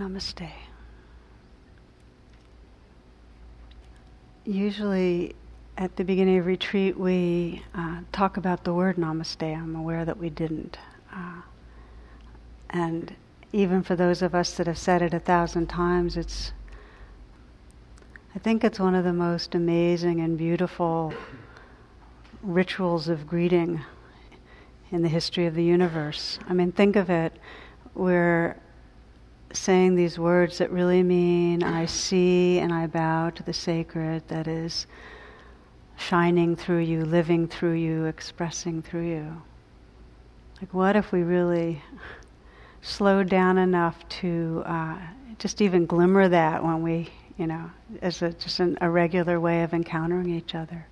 Namaste. Usually at the beginning of retreat, we uh, talk about the word namaste. I'm aware that we didn't. Uh, and even for those of us that have said it a thousand times, it's, I think it's one of the most amazing and beautiful rituals of greeting in the history of the universe. I mean, think of it. We're saying these words that really mean I see and I bow to the sacred that is shining through you, living through you, expressing through you. Like, what if we really slowed down enough to uh, just even glimmer that when we, you know, as a, just an, a regular way of encountering each other?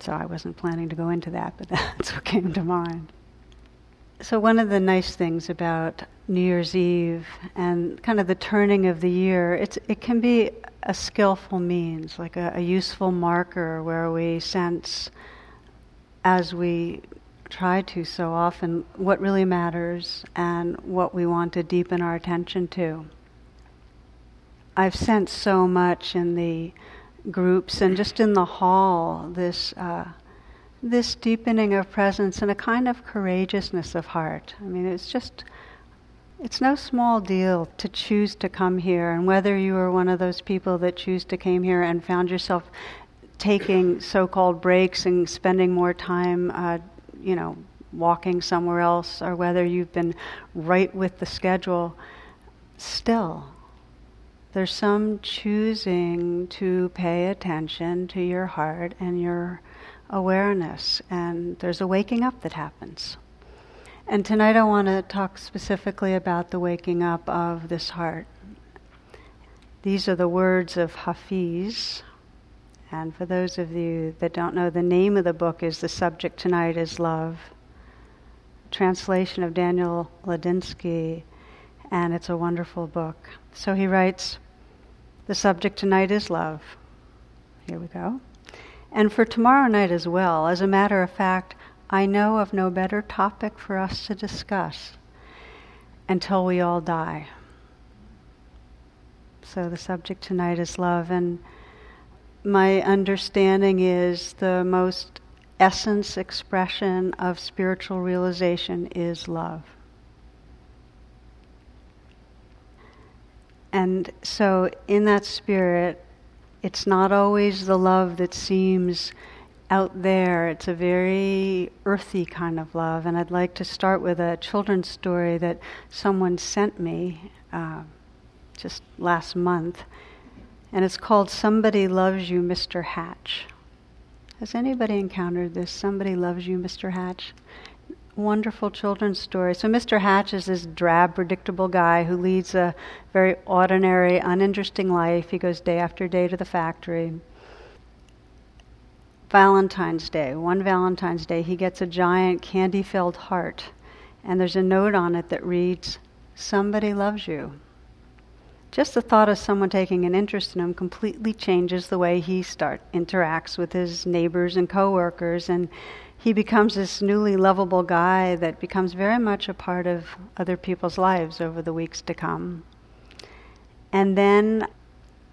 So I wasn't planning to go into that, but that's what came to mind. So, one of the nice things about New Year's Eve and kind of the turning of the year, it's, it can be a skillful means, like a, a useful marker where we sense, as we try to so often, what really matters and what we want to deepen our attention to. I've sensed so much in the groups and just in the hall this. Uh, this deepening of presence and a kind of courageousness of heart. I mean, it's just, it's no small deal to choose to come here. And whether you are one of those people that choose to came here and found yourself taking so-called breaks and spending more time, uh, you know, walking somewhere else, or whether you've been right with the schedule, still, there's some choosing to pay attention to your heart and your awareness, and there's a waking up that happens. And tonight I want to talk specifically about the waking up of this heart. These are the words of Hafiz. And for those of you that don't know, the name of the book is The Subject Tonight is Love. Translation of Daniel Ladinsky, and it's a wonderful book. So he writes, The subject tonight is love. Here we go. And for tomorrow night as well, as a matter of fact, I know of no better topic for us to discuss until we all die. So the subject tonight is love, and my understanding is the most essence expression of spiritual realization is love. And so, in that spirit, it's not always the love that seems out there. It's a very earthy kind of love. And I'd like to start with a children's story that someone sent me uh, just last month. And it's called Somebody Loves You, Mr. Hatch. Has anybody encountered this? Somebody Loves You, Mr. Hatch? Wonderful children's story. So, Mr. Hatch is this drab, predictable guy who leads a very ordinary, uninteresting life. He goes day after day to the factory. Valentine's Day, one Valentine's Day, he gets a giant candy filled heart, and there's a note on it that reads, Somebody loves you. Just the thought of someone taking an interest in him completely changes the way he start interacts with his neighbors and coworkers and he becomes this newly lovable guy that becomes very much a part of other people's lives over the weeks to come. And then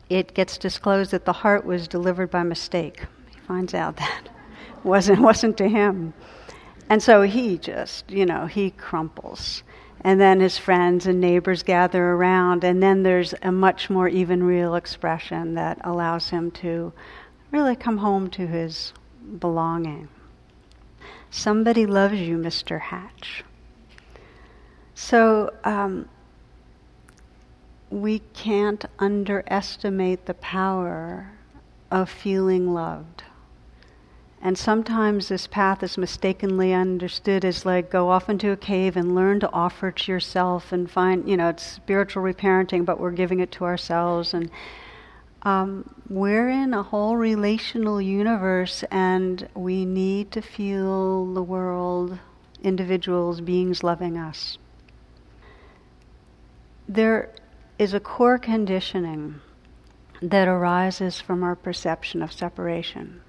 it gets disclosed that the heart was delivered by mistake. He finds out that wasn't wasn't to him. And so he just, you know, he crumples. And then his friends and neighbors gather around, and then there's a much more even real expression that allows him to really come home to his belonging. Somebody loves you, Mr. Hatch. So um, we can't underestimate the power of feeling loved. And sometimes this path is mistakenly understood as like go off into a cave and learn to offer to yourself and find, you know, it's spiritual reparenting, but we're giving it to ourselves. And um, we're in a whole relational universe and we need to feel the world, individuals, beings loving us. There is a core conditioning that arises from our perception of separation.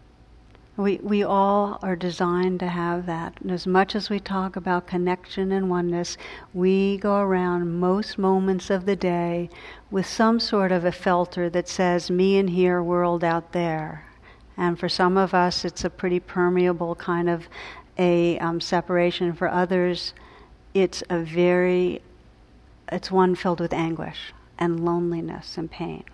We, we all are designed to have that. And as much as we talk about connection and oneness, we go around most moments of the day with some sort of a filter that says, me in here, world out there. And for some of us, it's a pretty permeable kind of a um, separation. For others, it's a very, it's one filled with anguish and loneliness and pain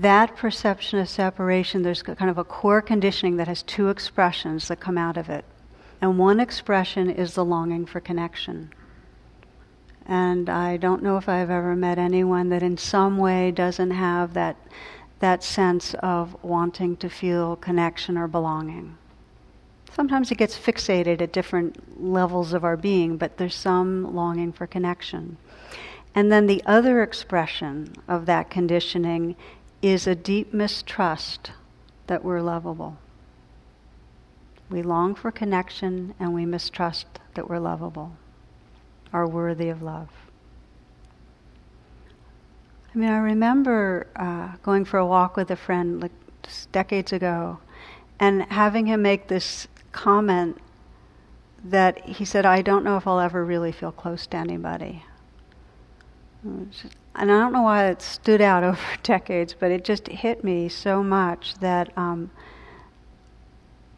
that perception of separation, there's kind of a core conditioning that has two expressions that come out of it. And one expression is the longing for connection. And I don't know if I've ever met anyone that in some way doesn't have that, that sense of wanting to feel connection or belonging. Sometimes it gets fixated at different levels of our being, but there's some longing for connection. And then the other expression of that conditioning is a deep mistrust that we're lovable. We long for connection and we mistrust that we're lovable, are worthy of love. I mean, I remember uh, going for a walk with a friend like decades ago and having him make this comment that he said, I don't know if I'll ever really feel close to anybody and I don't know why it stood out over decades, but it just hit me so much that um,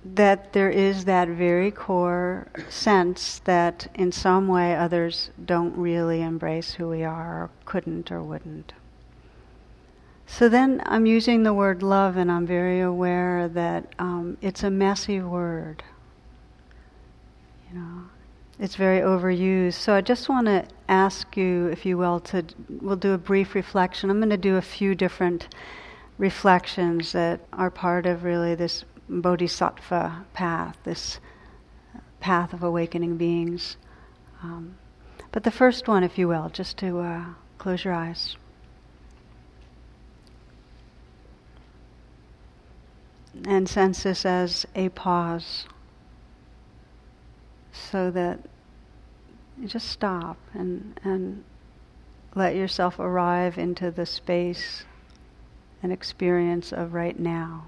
that there is that very core sense that in some way others don't really embrace who we are, or couldn't, or wouldn't. So then I'm using the word love, and I'm very aware that um, it's a messy word. You know, it's very overused. So I just want to ask you, if you will, to we'll do a brief reflection. I'm going to do a few different reflections that are part of really this bodhisattva path, this path of awakening beings. Um, but the first one, if you will, just to uh, close your eyes. And sense this as a pause so that you just stop and, and let yourself arrive into the space and experience of right now.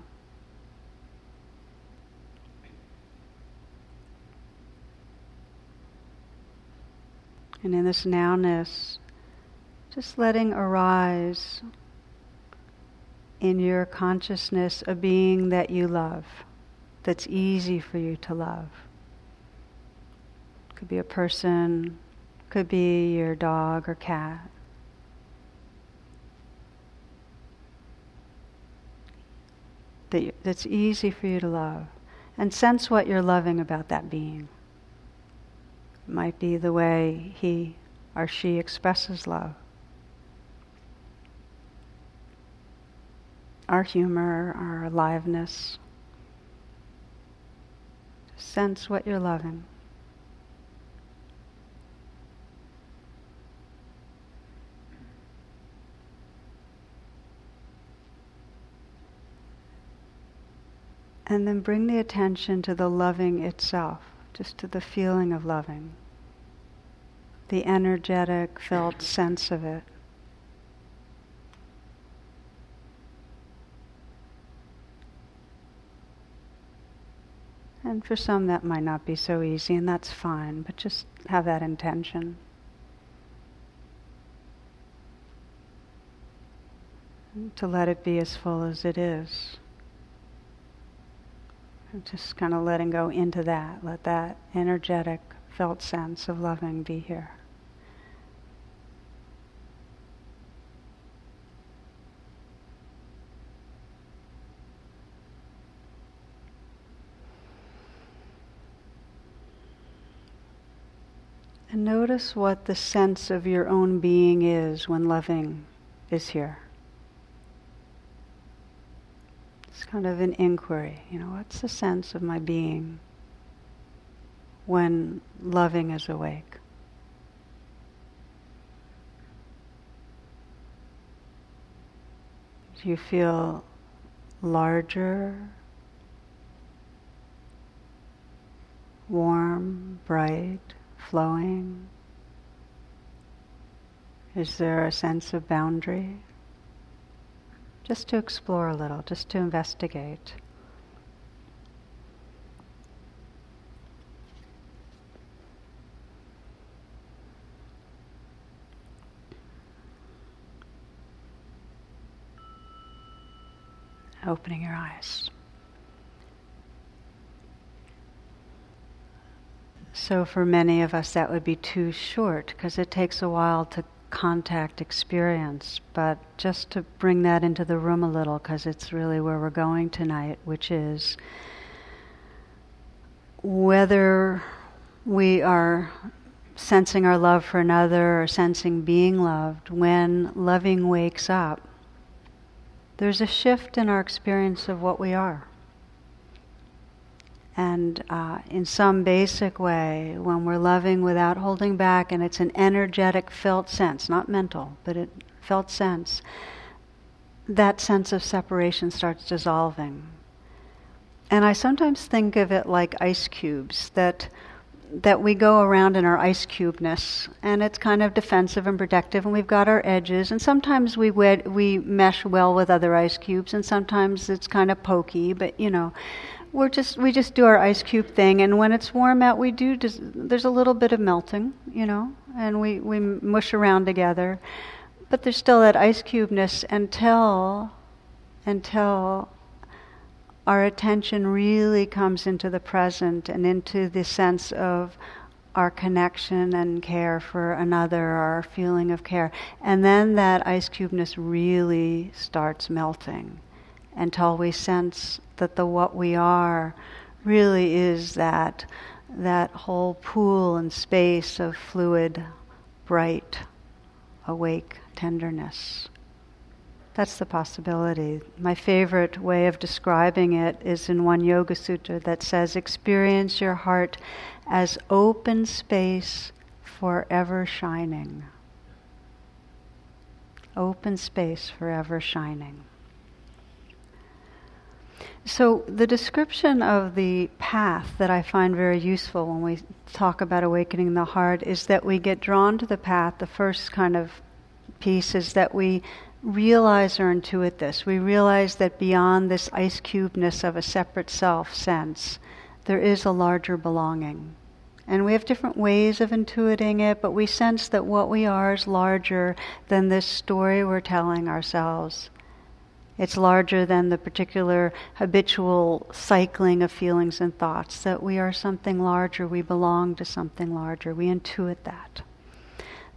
And in this nowness, just letting arise in your consciousness a being that you love, that's easy for you to love. Could be a person, could be your dog or cat. That that's easy for you to love. And sense what you're loving about that being. It might be the way he or she expresses love. Our humor, our aliveness. Sense what you're loving. And then bring the attention to the loving itself, just to the feeling of loving, the energetic, felt sense of it. And for some that might not be so easy, and that's fine, but just have that intention. To let it be as full as it is. Just kind of letting go into that. Let that energetic, felt sense of loving be here. And notice what the sense of your own being is when loving is here. It's kind of an inquiry. You know, what's the sense of my being when loving is awake? Do you feel larger, warm, bright, flowing? Is there a sense of boundary? Just to explore a little, just to investigate. Opening your eyes. So, for many of us, that would be too short because it takes a while to contact experience. But just to bring that into the room a little, because it's really where we're going tonight, which is whether we are sensing our love for another or sensing being loved, when loving wakes up, there's a shift in our experience of what we are. And uh, in some basic way, when we're loving without holding back, and it's an energetic felt sense, not mental, but it felt sense, that sense of separation starts dissolving. And I sometimes think of it like ice cubes that that we go around in our ice cubeness, and it's kind of defensive and protective, and we've got our edges, and sometimes we wed- we mesh well with other ice cubes, and sometimes it's kind of pokey, but you know, we're just we just do our ice cube thing, and when it's warm out, we do just, there's a little bit of melting, you know, and we we mush around together, but there's still that ice cubeness until until our attention really comes into the present and into the sense of our connection and care for another, our feeling of care. And then that ice cubeness really starts melting until we sense that the what we are really is that that whole pool and space of fluid, bright, awake tenderness. That's the possibility. My favorite way of describing it is in one Yoga Sutra that says, Experience your heart as open space forever shining. Open space forever shining. So, the description of the path that I find very useful when we talk about awakening the heart is that we get drawn to the path. The first kind of piece is that we realize or intuit this. We realize that beyond this ice cubeness of a separate self sense, there is a larger belonging. And we have different ways of intuiting it, but we sense that what we are is larger than this story we're telling ourselves. It's larger than the particular habitual cycling of feelings and thoughts, that we are something larger, we belong to something larger. We intuit that.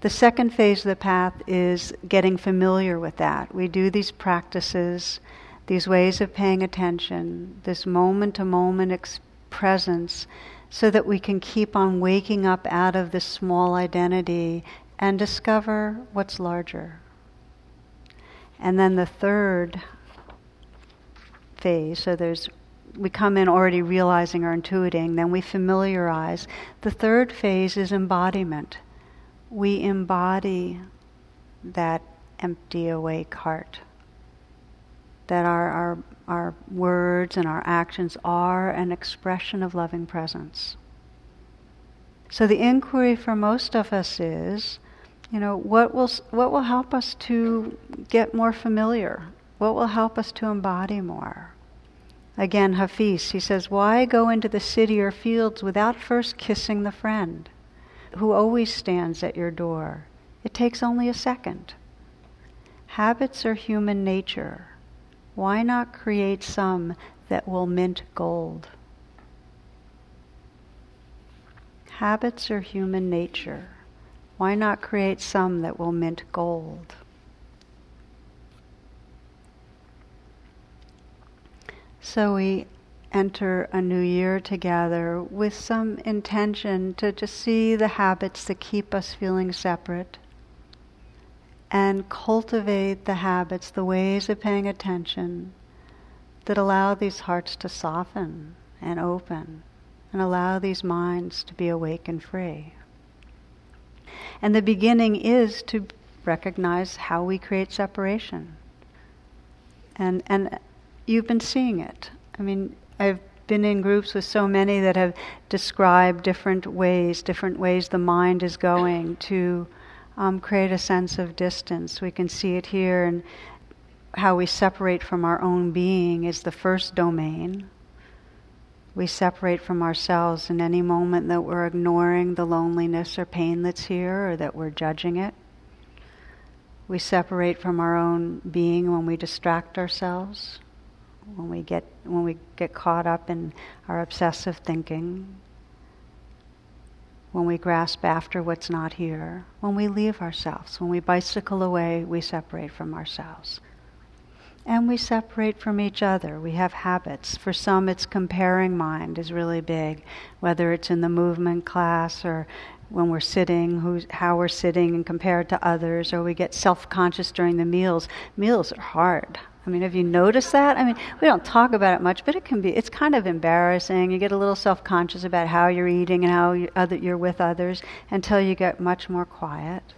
The second phase of the path is getting familiar with that. We do these practices, these ways of paying attention, this moment to moment presence, so that we can keep on waking up out of this small identity and discover what's larger. And then the third phase, so there's we come in already realizing or intuiting, then we familiarize. The third phase is embodiment. We embody that empty, awake heart. That our, our, our words and our actions are an expression of loving presence. So the inquiry for most of us is you know, what will, what will help us to get more familiar? What will help us to embody more? Again, Hafiz, he says, Why go into the city or fields without first kissing the friend who always stands at your door? It takes only a second. Habits are human nature. Why not create some that will mint gold? Habits are human nature. Why not create some that will mint gold? So we enter a new year together with some intention to just see the habits that keep us feeling separate and cultivate the habits, the ways of paying attention that allow these hearts to soften and open and allow these minds to be awake and free. And the beginning is to recognize how we create separation. And, and you've been seeing it. I mean, I've been in groups with so many that have described different ways, different ways the mind is going to um, create a sense of distance. We can see it here, and how we separate from our own being is the first domain. We separate from ourselves in any moment that we're ignoring the loneliness or pain that's here or that we're judging it. We separate from our own being when we distract ourselves, when we get, when we get caught up in our obsessive thinking, when we grasp after what's not here, when we leave ourselves, when we bicycle away, we separate from ourselves and we separate from each other. We have habits. For some, it's comparing mind is really big, whether it's in the movement class or when we're sitting, who's, how we're sitting and compared to others, or we get self conscious during the meals. Meals are hard. I mean, have you noticed that? I mean, we don't talk about it much, but it can be, it's kind of embarrassing. You get a little self conscious about how you're eating and how you, other, you're with others until you get much more quiet.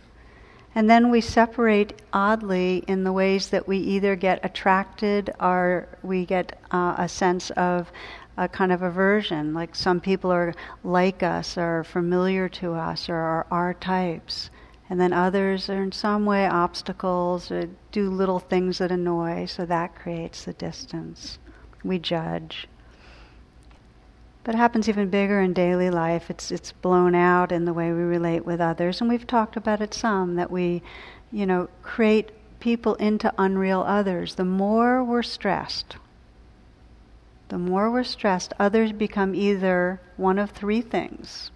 And then we separate oddly in the ways that we either get attracted or we get uh, a sense of a kind of aversion. Like some people are like us or familiar to us or are our types. And then others are in some way obstacles or do little things that annoy, so that creates the distance. We judge. But it happens even bigger in daily life. It's it's blown out in the way we relate with others, and we've talked about it some that we, you know, create people into unreal others. The more we're stressed, the more we're stressed, others become either one of three things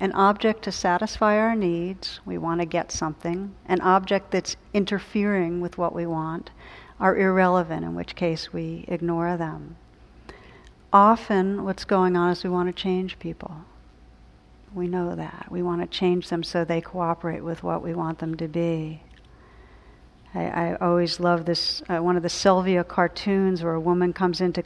an object to satisfy our needs, we want to get something, an object that's interfering with what we want, are irrelevant, in which case we ignore them often what's going on is we want to change people. We know that. We want to change them so they cooperate with what we want them to be. I, I always love this uh, one of the Sylvia cartoons where a woman comes into.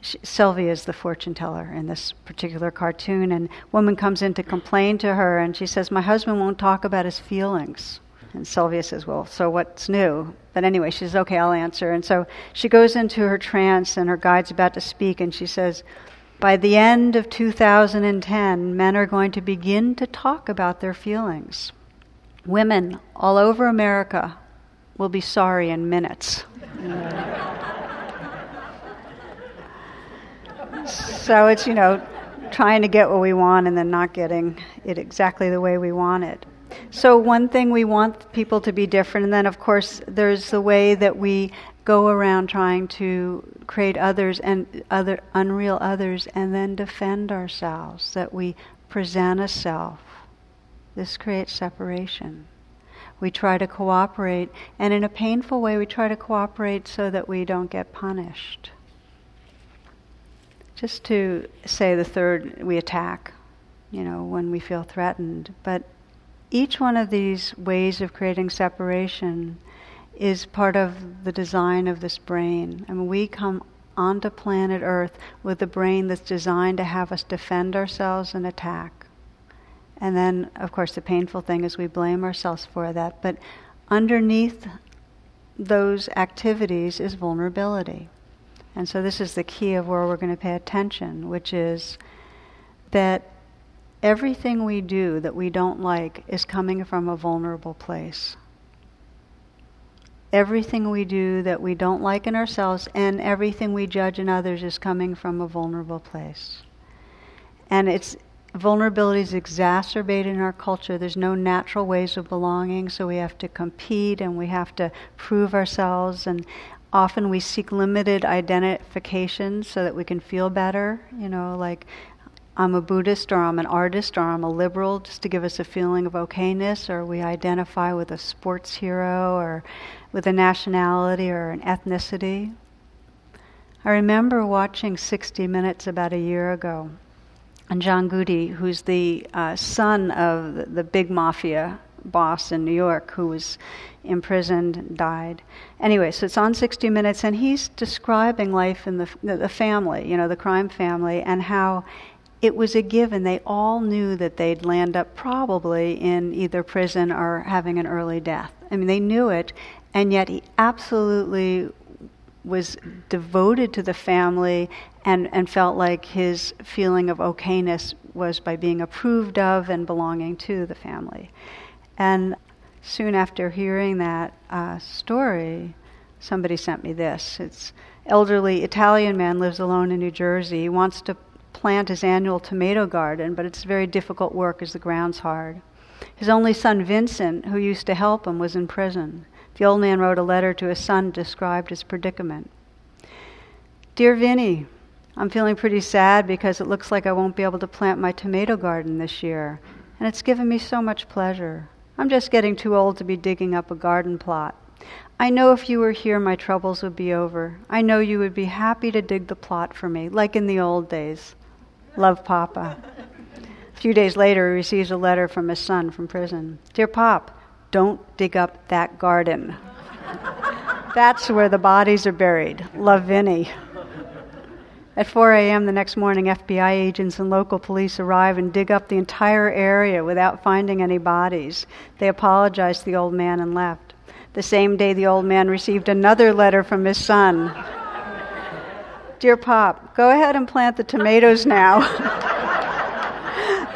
Sylvia is the fortune teller in this particular cartoon, and woman comes in to complain to her, and she says, "My husband won't talk about his feelings." And Sylvia says, Well, so what's new? But anyway, she says, Okay, I'll answer. And so she goes into her trance, and her guide's about to speak, and she says, By the end of 2010, men are going to begin to talk about their feelings. Women all over America will be sorry in minutes. so it's, you know, trying to get what we want and then not getting it exactly the way we want it. So, one thing we want people to be different, and then, of course, there's the way that we go around trying to create others and other unreal others and then defend ourselves, that we present a self. This creates separation. We try to cooperate, and in a painful way, we try to cooperate so that we don't get punished. Just to say the third, we attack, you know, when we feel threatened. But each one of these ways of creating separation is part of the design of this brain. I mean, we come onto planet Earth with a brain that's designed to have us defend ourselves and attack. And then, of course, the painful thing is we blame ourselves for that. But underneath those activities is vulnerability. And so, this is the key of where we're going to pay attention, which is that everything we do that we don't like is coming from a vulnerable place. Everything we do that we don't like in ourselves and everything we judge in others is coming from a vulnerable place. And it's vulnerability is exacerbated in our culture. There's no natural ways of belonging, so we have to compete and we have to prove ourselves and often we seek limited identifications so that we can feel better, you know, like I'm a Buddhist or I'm an artist or I'm a liberal just to give us a feeling of okayness, or we identify with a sports hero or with a nationality or an ethnicity. I remember watching 60 Minutes about a year ago, and John Gotti, who's the uh, son of the, the big mafia boss in New York who was imprisoned, and died. Anyway, so it's on 60 Minutes, and he's describing life in the, the family, you know, the crime family, and how it was a given. They all knew that they'd land up probably in either prison or having an early death. I mean, they knew it, and yet he absolutely was devoted to the family and, and felt like his feeling of okayness was by being approved of and belonging to the family. And soon after hearing that uh, story, somebody sent me this. It's elderly Italian man lives alone in New Jersey. He wants to plant his annual tomato garden, but it's very difficult work as the ground's hard. His only son, Vincent, who used to help him, was in prison. The old man wrote a letter to his son, described his predicament. Dear Vinny, I'm feeling pretty sad because it looks like I won't be able to plant my tomato garden this year, and it's given me so much pleasure. I'm just getting too old to be digging up a garden plot. I know if you were here, my troubles would be over. I know you would be happy to dig the plot for me, like in the old days. Love, Papa. A few days later, he receives a letter from his son from prison Dear Pop, don't dig up that garden. That's where the bodies are buried. Love, Vinny. At 4 a.m. the next morning, FBI agents and local police arrive and dig up the entire area without finding any bodies. They apologize to the old man and left. The same day, the old man received another letter from his son. Dear Pop, go ahead and plant the tomatoes now.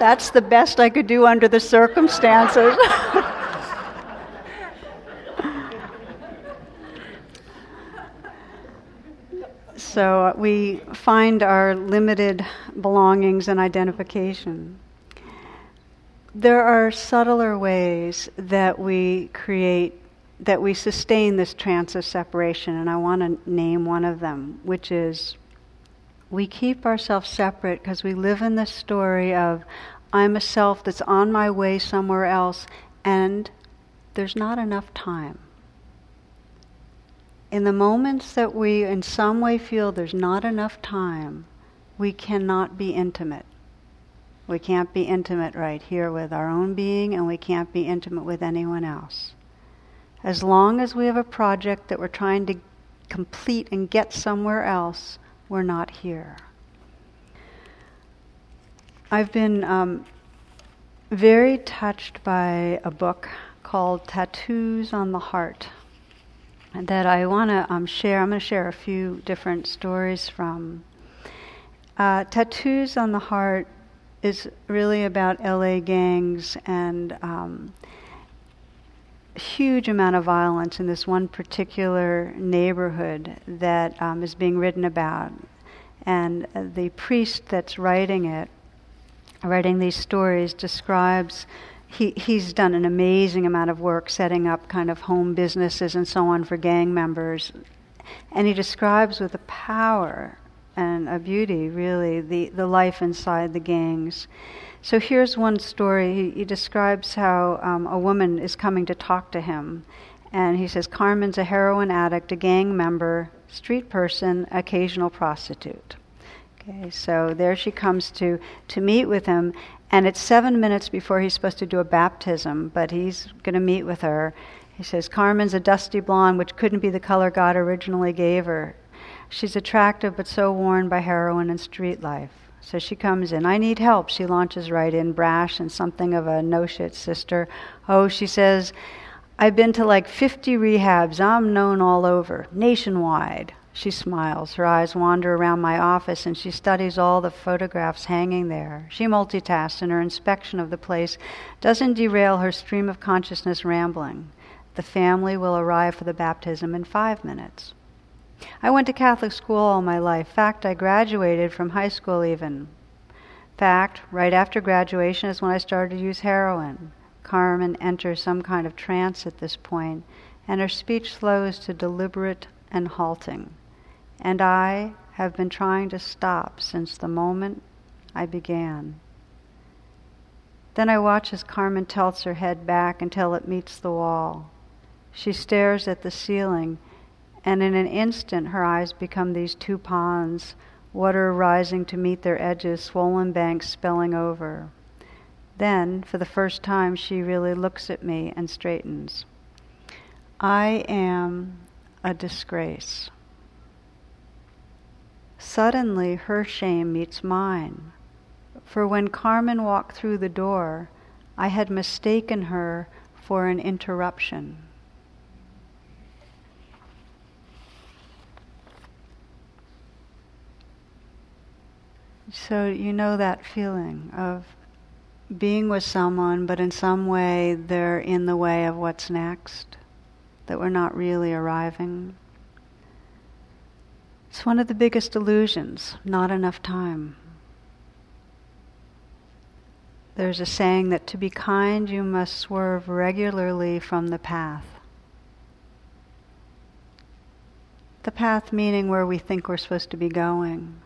That's the best I could do under the circumstances. So we find our limited belongings and identification. There are subtler ways that we create, that we sustain this trance of separation, and I want to name one of them, which is we keep ourselves separate because we live in this story of I'm a self that's on my way somewhere else, and there's not enough time in the moments that we in some way feel there's not enough time, we cannot be intimate. We can't be intimate right here with our own being, and we can't be intimate with anyone else. As long as we have a project that we're trying to complete and get somewhere else, we're not here. I've been um, very touched by a book called Tattoos on the Heart that I want to um, share. I'm going to share a few different stories from. Uh, Tattoos on the Heart is really about LA gangs and um, huge amount of violence in this one particular neighborhood that um, is being written about. And the priest that's writing it, writing these stories, describes he, he's done an amazing amount of work setting up kind of home businesses and so on for gang members. And he describes with a power and a beauty, really, the, the life inside the gangs. So here's one story. He, he describes how um, a woman is coming to talk to him. And he says, Carmen's a heroin addict, a gang member, street person, occasional prostitute. Okay, so there she comes to, to meet with him, and it's seven minutes before he's supposed to do a baptism, but he's going to meet with her. He says, Carmen's a dusty blonde, which couldn't be the color God originally gave her. She's attractive, but so worn by heroin and street life. So she comes in. I need help. She launches right in, brash and something of a no shit sister. Oh, she says, I've been to like 50 rehabs. I'm known all over, nationwide. She smiles. Her eyes wander around my office and she studies all the photographs hanging there. She multitasks and her inspection of the place doesn't derail her stream of consciousness rambling. The family will arrive for the baptism in five minutes. I went to Catholic school all my life. Fact, I graduated from high school even. Fact, right after graduation is when I started to use heroin. Carmen enters some kind of trance at this point, and her speech slows to deliberate and halting and I have been trying to stop since the moment I began. Then I watch as Carmen tilts her head back until it meets the wall. She stares at the ceiling, and in an instant her eyes become these two ponds, water rising to meet their edges, swollen banks spilling over. Then, for the first time, she really looks at me and straightens. I am a disgrace. Suddenly her shame meets mine. For when Carmen walked through the door, I had mistaken her for an interruption. So you know that feeling of being with someone, but in some way they're in the way of what's next, that we're not really arriving. It's one of the biggest illusions, not enough time. There's a saying that to be kind, you must swerve regularly from the path. The path meaning where we think we're supposed to be going.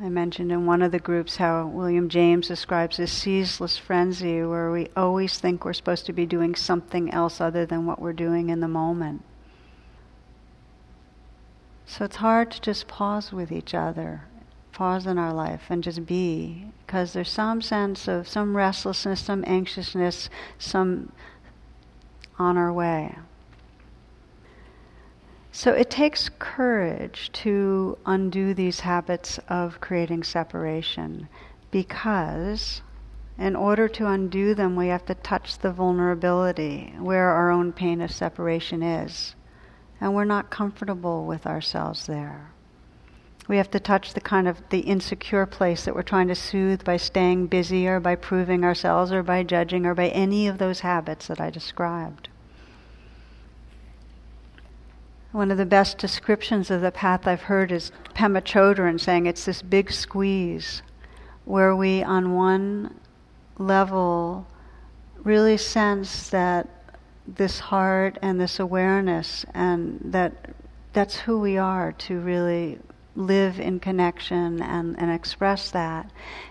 I mentioned in one of the groups how William James describes this ceaseless frenzy where we always think we're supposed to be doing something else other than what we're doing in the moment. So it's hard to just pause with each other pause in our life and just be, because there's some sense of some restlessness, some anxiousness, some on our way. So it takes courage to undo these habits of creating separation because in order to undo them, we have to touch the vulnerability where our own pain of separation is. And we're not comfortable with ourselves there. We have to touch the kind of the insecure place that we're trying to soothe by staying busy or by proving ourselves or by judging or by any of those habits that I described. One of the best descriptions of the path I've heard is Pema Chodron saying it's this big squeeze where we, on one level, really sense that this heart and this awareness and that that's who we are to really live in connection and, and express that.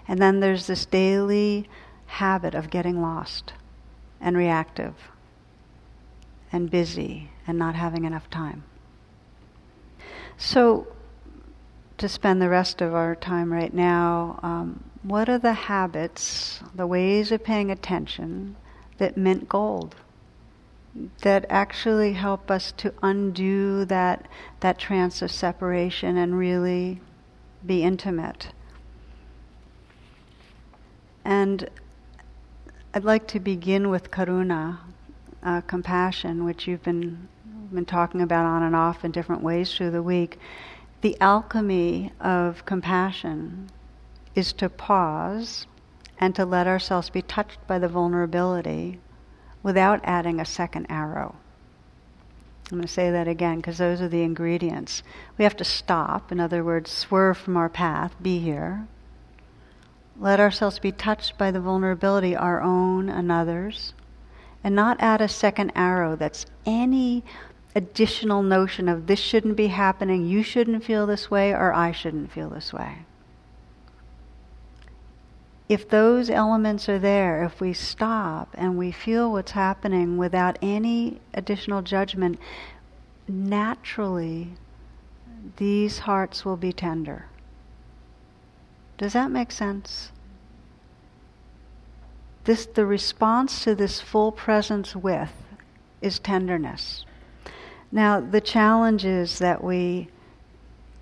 And then there's this daily habit of getting lost and reactive and busy and not having enough time. So, to spend the rest of our time right now, um, what are the habits, the ways of paying attention that mint gold? that actually help us to undo that that trance of separation and really be intimate. And I'd like to begin with karuna, uh, compassion, which you've been been talking about on and off in different ways through the week. The alchemy of compassion is to pause and to let ourselves be touched by the vulnerability without adding a second arrow. I'm going to say that again because those are the ingredients. We have to stop, in other words, swerve from our path, be here. Let ourselves be touched by the vulnerability, our own and others, and not add a second arrow that's any additional notion of this shouldn't be happening, you shouldn't feel this way, or I shouldn't feel this way if those elements are there, if we stop and we feel what's happening without any additional judgment, naturally these hearts will be tender. Does that make sense? This, the response to this full presence with is tenderness. Now, the challenge is that we,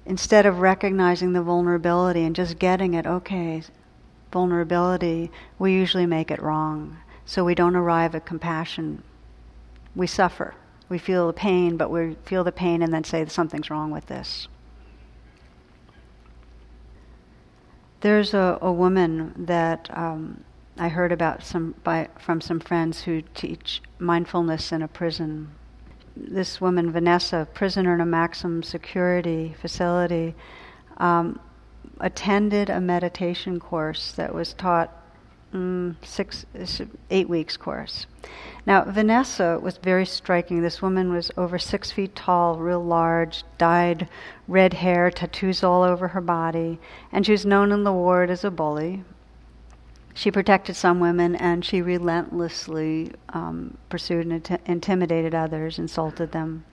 instead of recognizing the vulnerability and just getting it, okay, vulnerability, we usually make it wrong. So we don't arrive at compassion. We suffer. We feel the pain, but we feel the pain and then say something's wrong with this. There's a, a woman that um, I heard about some by, from some friends who teach mindfulness in a prison. This woman, Vanessa, prisoner in a maximum security facility, um, attended a meditation course that was taught mm, six, eight weeks course. Now, Vanessa was very striking. This woman was over six feet tall, real large, dyed red hair, tattoos all over her body, and she was known in the ward as a bully. She protected some women and she relentlessly um, pursued and int- intimidated others, insulted them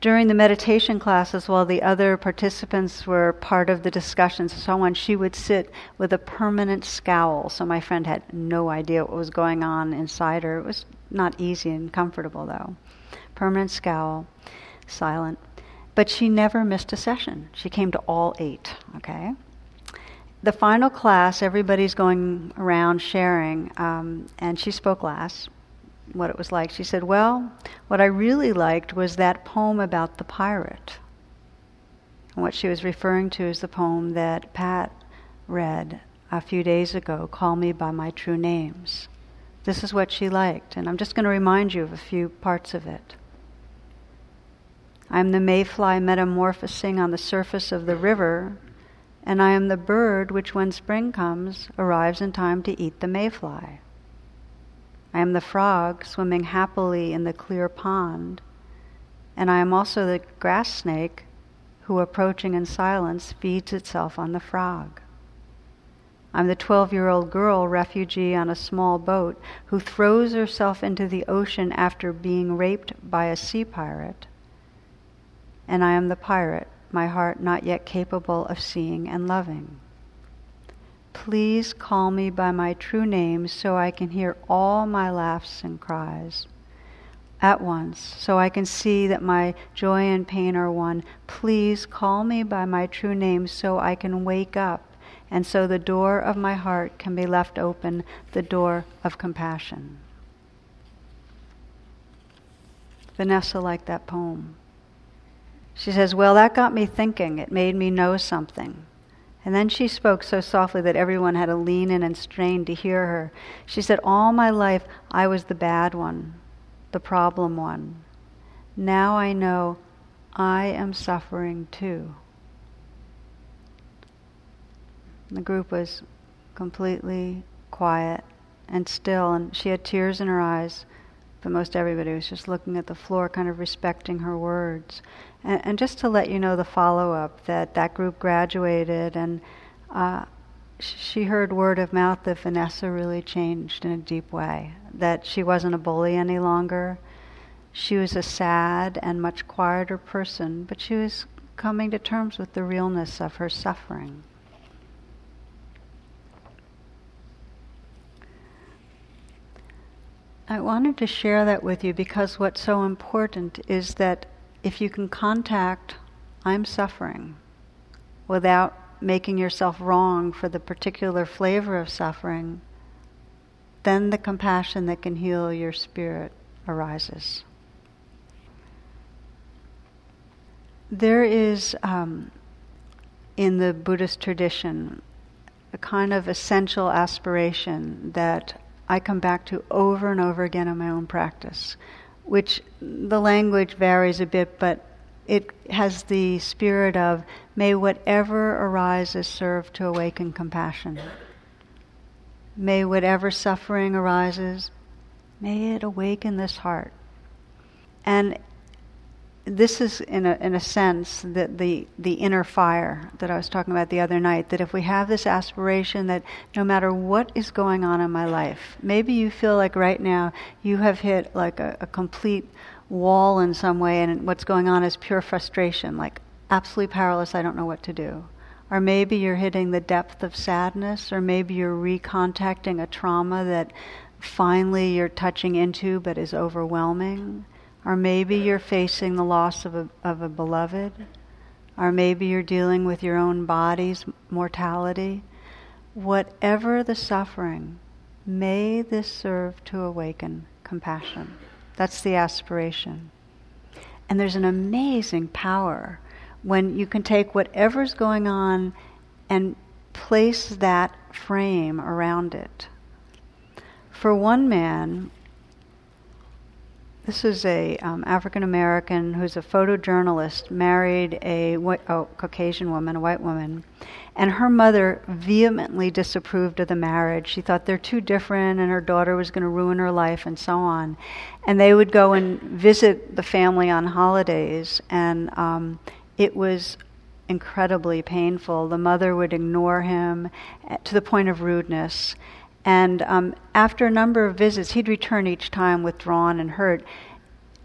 during the meditation classes, while the other participants were part of the discussions and so on, she would sit with a permanent scowl. So my friend had no idea what was going on inside her. It was not easy and comfortable, though. Permanent scowl, silent. But she never missed a session. She came to all eight, okay? The final class, everybody's going around sharing, um, and she spoke last what it was like. She said, Well, what I really liked was that poem about the pirate. And what she was referring to is the poem that Pat read a few days ago, Call Me By My True Names. This is what she liked, and I'm just going to remind you of a few parts of it. I am the mayfly metamorphosing on the surface of the river, and I am the bird which, when spring comes, arrives in time to eat the mayfly. I am the frog swimming happily in the clear pond, and I am also the grass snake who, approaching in silence, feeds itself on the frog. I'm the 12 year old girl refugee on a small boat who throws herself into the ocean after being raped by a sea pirate. And I am the pirate, my heart not yet capable of seeing and loving. Please call me by my true name so I can hear all my laughs and cries at once, so I can see that my joy and pain are one. Please call me by my true name so I can wake up and so the door of my heart can be left open, the door of compassion. Vanessa liked that poem. She says, Well, that got me thinking. It made me know something. And then she spoke so softly that everyone had to lean in and strain to hear her. She said, All my life I was the bad one, the problem one. Now I know I am suffering too. The group was completely quiet and still, and she had tears in her eyes, but most everybody was just looking at the floor, kind of respecting her words. And, and just to let you know the follow up that that group graduated, and uh, she heard word of mouth that Vanessa really changed in a deep way, that she wasn't a bully any longer. She was a sad and much quieter person, but she was coming to terms with the realness of her suffering. I wanted to share that with you because what's so important is that if you can contact, I'm suffering, without making yourself wrong for the particular flavor of suffering, then the compassion that can heal your spirit arises. There is, um, in the Buddhist tradition, a kind of essential aspiration that I come back to over and over again in my own practice, which the language varies a bit, but it has the spirit of may whatever arises serve to awaken compassion. May whatever suffering arises, may it awaken this heart. And this is in a, in a sense that the, the inner fire that I was talking about the other night, that if we have this aspiration that no matter what is going on in my life, maybe you feel like right now you have hit like a, a complete wall in some way and what's going on is pure frustration, like absolutely powerless, I don't know what to do. Or maybe you're hitting the depth of sadness, or maybe you're recontacting a trauma that finally you're touching into but is overwhelming or maybe you're facing the loss of a, of a beloved. Or maybe you're dealing with your own body's mortality. Whatever the suffering, may this serve to awaken compassion. That's the aspiration. And there's an amazing power when you can take whatever's going on and place that frame around it. For one man, this is a um, African American who's a photojournalist, married a, oh, Caucasian woman, a white woman, and her mother vehemently disapproved of the marriage. She thought they're too different, and her daughter was going to ruin her life, and so on. And they would go and visit the family on holidays, and um, it was incredibly painful. The mother would ignore him eh, to the point of rudeness. And um, after a number of visits, he'd return each time withdrawn and hurt.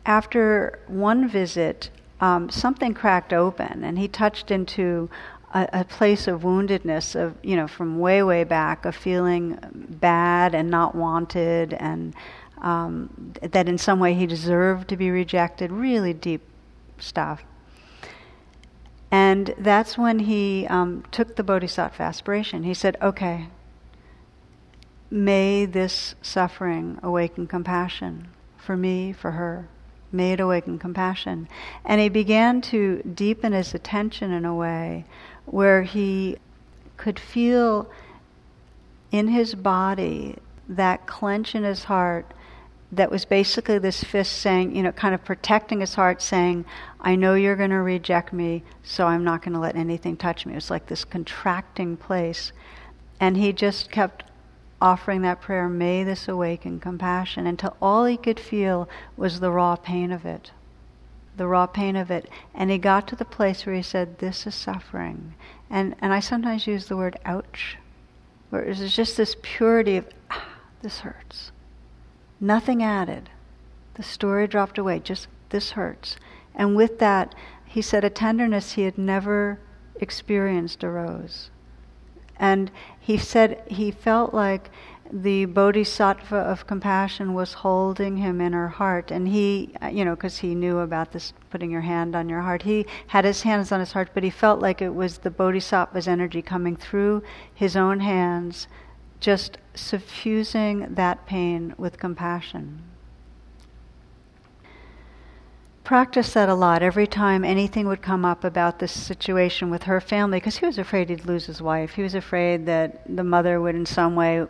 After one visit, um, something cracked open, and he touched into a, a, place of woundedness, of you know, from way way back, of feeling bad and not wanted, and um, that in some way he deserved to be rejected. Really deep stuff. And that's when he um, took the bodhisattva aspiration. He said, "Okay, May this suffering awaken compassion for me, for her. May it awaken compassion. And he began to deepen his attention in a way where he could feel in his body that clench in his heart that was basically this fist saying, you know, kind of protecting his heart, saying, I know you're going to reject me, so I'm not going to let anything touch me. It was like this contracting place. And he just kept offering that prayer, may this awaken compassion, until all he could feel was the raw pain of it. The raw pain of it. And he got to the place where he said, This is suffering. And, and I sometimes use the word ouch, where it's just this purity of, ah, this hurts. Nothing added. The story dropped away, just this hurts. And with that, he said a tenderness he had never experienced arose. And he said he felt like the bodhisattva of compassion was holding him in her heart. And he, uh, you know, because he knew about this putting your hand on your heart, he had his hands on his heart, but he felt like it was the bodhisattva's energy coming through his own hands, just suffusing that pain with compassion practiced that a lot every time anything would come up about this situation with her family because he was afraid he'd lose his wife. He was afraid that the mother would in some way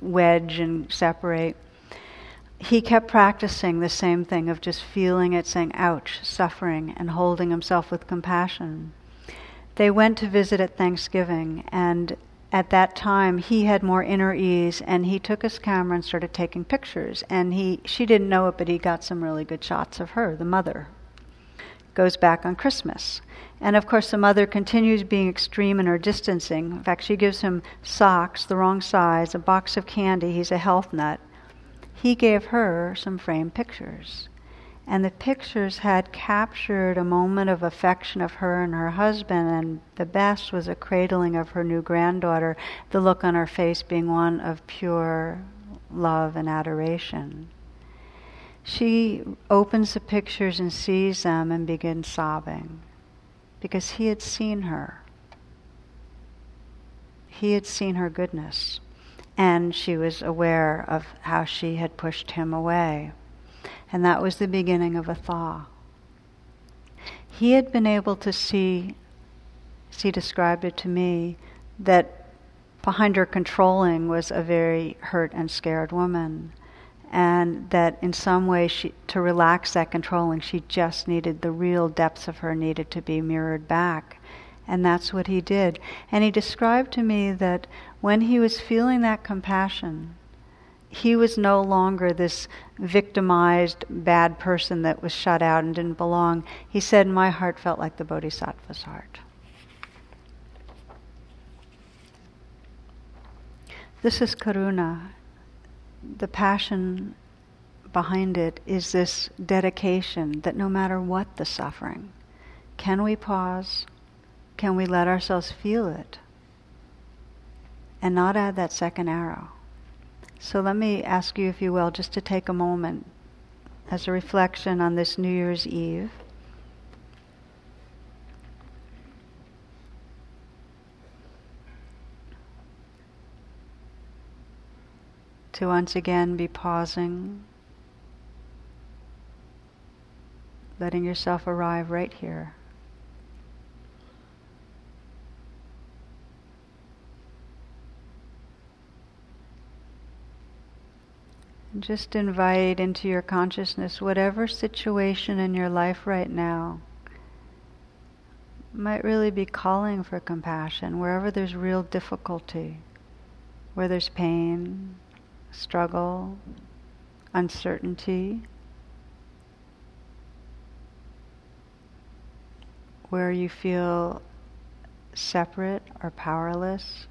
wedge and separate. He kept practicing the same thing of just feeling it, saying, ouch, suffering, and holding himself with compassion. They went to visit at Thanksgiving, and at that time he had more inner ease and he took his camera and started taking pictures. And he she didn't know it but he got some really good shots of her the mother. Goes back on christmas. And of course the mother continues being extreme in her distancing. In fact she gives him socks the wrong size a box of candy. He's a health nut. He gave her some framed pictures and the pictures had captured a moment of affection of her and her husband, and the best was a cradling of her new granddaughter, the look on her face being one of pure love and adoration. She opens the pictures and sees them and begins sobbing because he had seen her. He had seen her goodness, and she was aware of how she had pushed him away. And that was the beginning of a thaw. He had been able to see, as he described it to me, that behind her controlling was a very hurt and scared woman. And that in some way, she, to relax that controlling, she just needed the real depths of her needed to be mirrored back. And that's what he did. And he described to me that when he was feeling that compassion, he was no longer this victimized bad person that was shut out and didn't belong. He said, My heart felt like the Bodhisattva's heart. This is karuna. The passion behind it is this dedication that no matter what the suffering, can we pause? Can we let ourselves feel it? And not add that second arrow. So let me ask you, if you will, just to take a moment as a reflection on this New Year's Eve. To once again be pausing, letting yourself arrive right here. Just invite into your consciousness whatever situation in your life right now might really be calling for compassion, wherever there's real difficulty, where there's pain, struggle, uncertainty, where you feel separate or powerless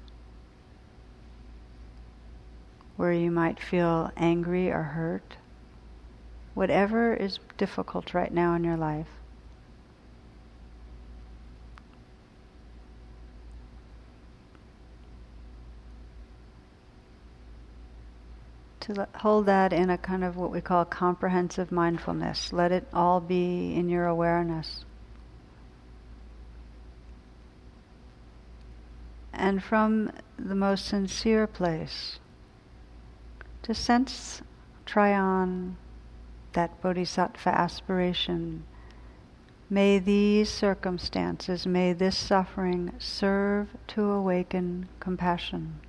where you might feel angry or hurt, whatever is difficult right now in your life. To hold that in a kind of what we call comprehensive mindfulness. Let it all be in your awareness. And from the most sincere place, to sense, try on that bodhisattva aspiration. May these circumstances, may this suffering serve to awaken compassion.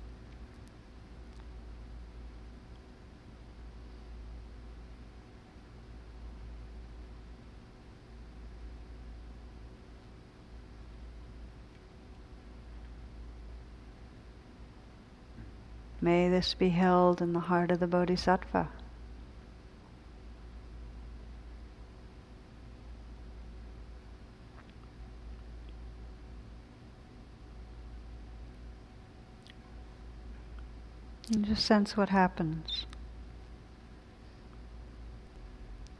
May this be held in the heart of the Bodhisattva. And just sense what happens.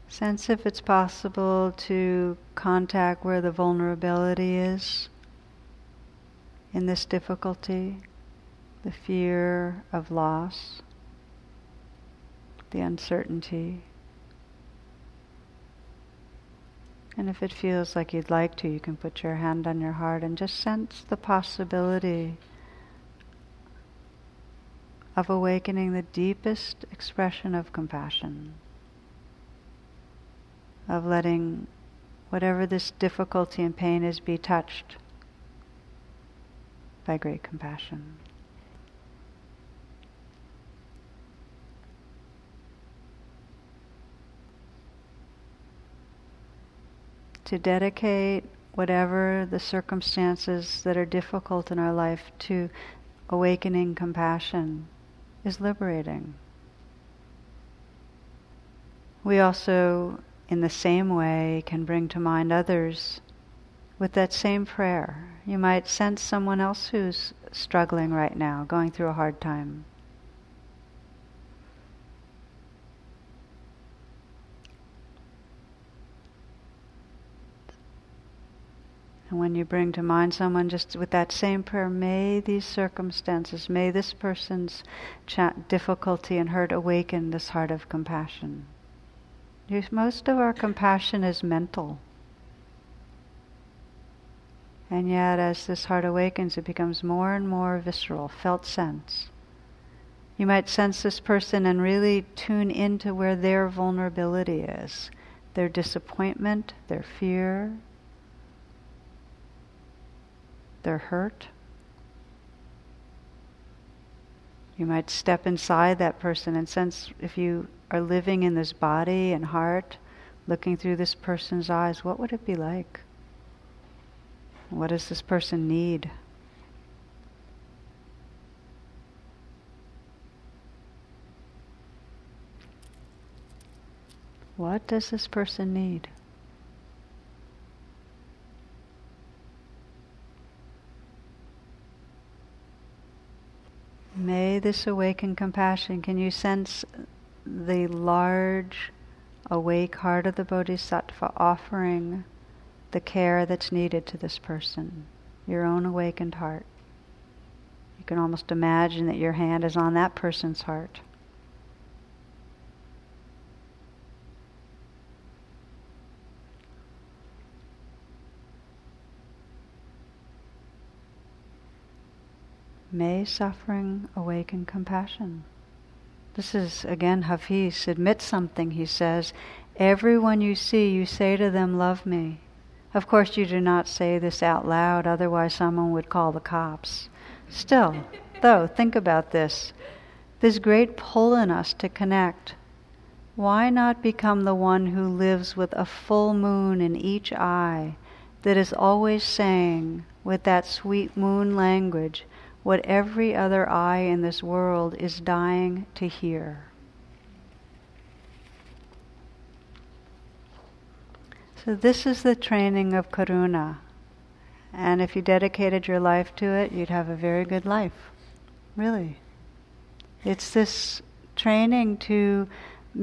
Sense if it's possible to contact where the vulnerability is in this difficulty, the fear of loss, the uncertainty. And if it feels like you'd like to, you can put your hand on your heart and just sense the possibility of awakening the deepest expression of compassion, of letting whatever this difficulty and pain is be touched by great compassion. To dedicate whatever the circumstances that are difficult in our life to awakening compassion is liberating. We also, in the same way, can bring to mind others with that same prayer. You might sense someone else who's struggling right now, going through a hard time. And when you bring to mind someone just with that same prayer, may these circumstances, may this person's difficulty and hurt awaken this heart of compassion. Most of our compassion is mental. And yet, as this heart awakens, it becomes more and more visceral, felt sense. You might sense this person and really tune into where their vulnerability is their disappointment, their fear, their hurt. You might step inside that person and sense if you are living in this body and heart, looking through this person's eyes, what would it be like? What does this person need? What does this person need? May this awaken compassion. Can you sense the large, awake heart of the Bodhisattva offering the care that's needed to this person? Your own awakened heart. You can almost imagine that your hand is on that person's heart. May suffering awaken compassion. This is again Hafiz. Admit something, he says. Everyone you see, you say to them, Love me. Of course, you do not say this out loud, otherwise, someone would call the cops. Still, though, think about this. This great pull in us to connect. Why not become the one who lives with a full moon in each eye that is always saying, with that sweet moon language, what every other eye in this world is dying to hear. So, this is the training of karuna. And if you dedicated your life to it, you'd have a very good life. Really. It's this training to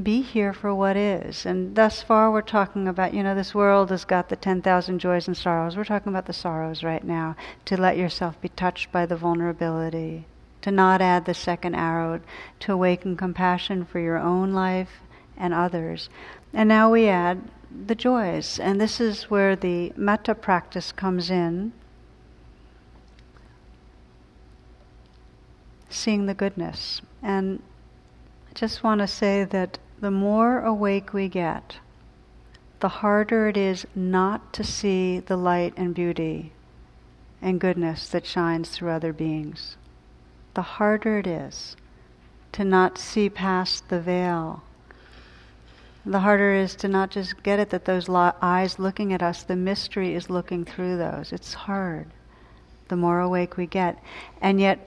be here for what is. And thus far, we're talking about, you know, this world has got the 10,000 joys and sorrows. We're talking about the sorrows right now. To let yourself be touched by the vulnerability. To not add the second arrow. To awaken compassion for your own life and others. And now we add the joys. And this is where the metta practice comes in. Seeing the goodness. And I just want to say that the more awake we get, the harder it is not to see the light and beauty and goodness that shines through other beings. The harder it is to not see past the veil. The harder it is to not just get it that those lo- eyes looking at us, the mystery is looking through those. It's hard the more awake we get. And yet,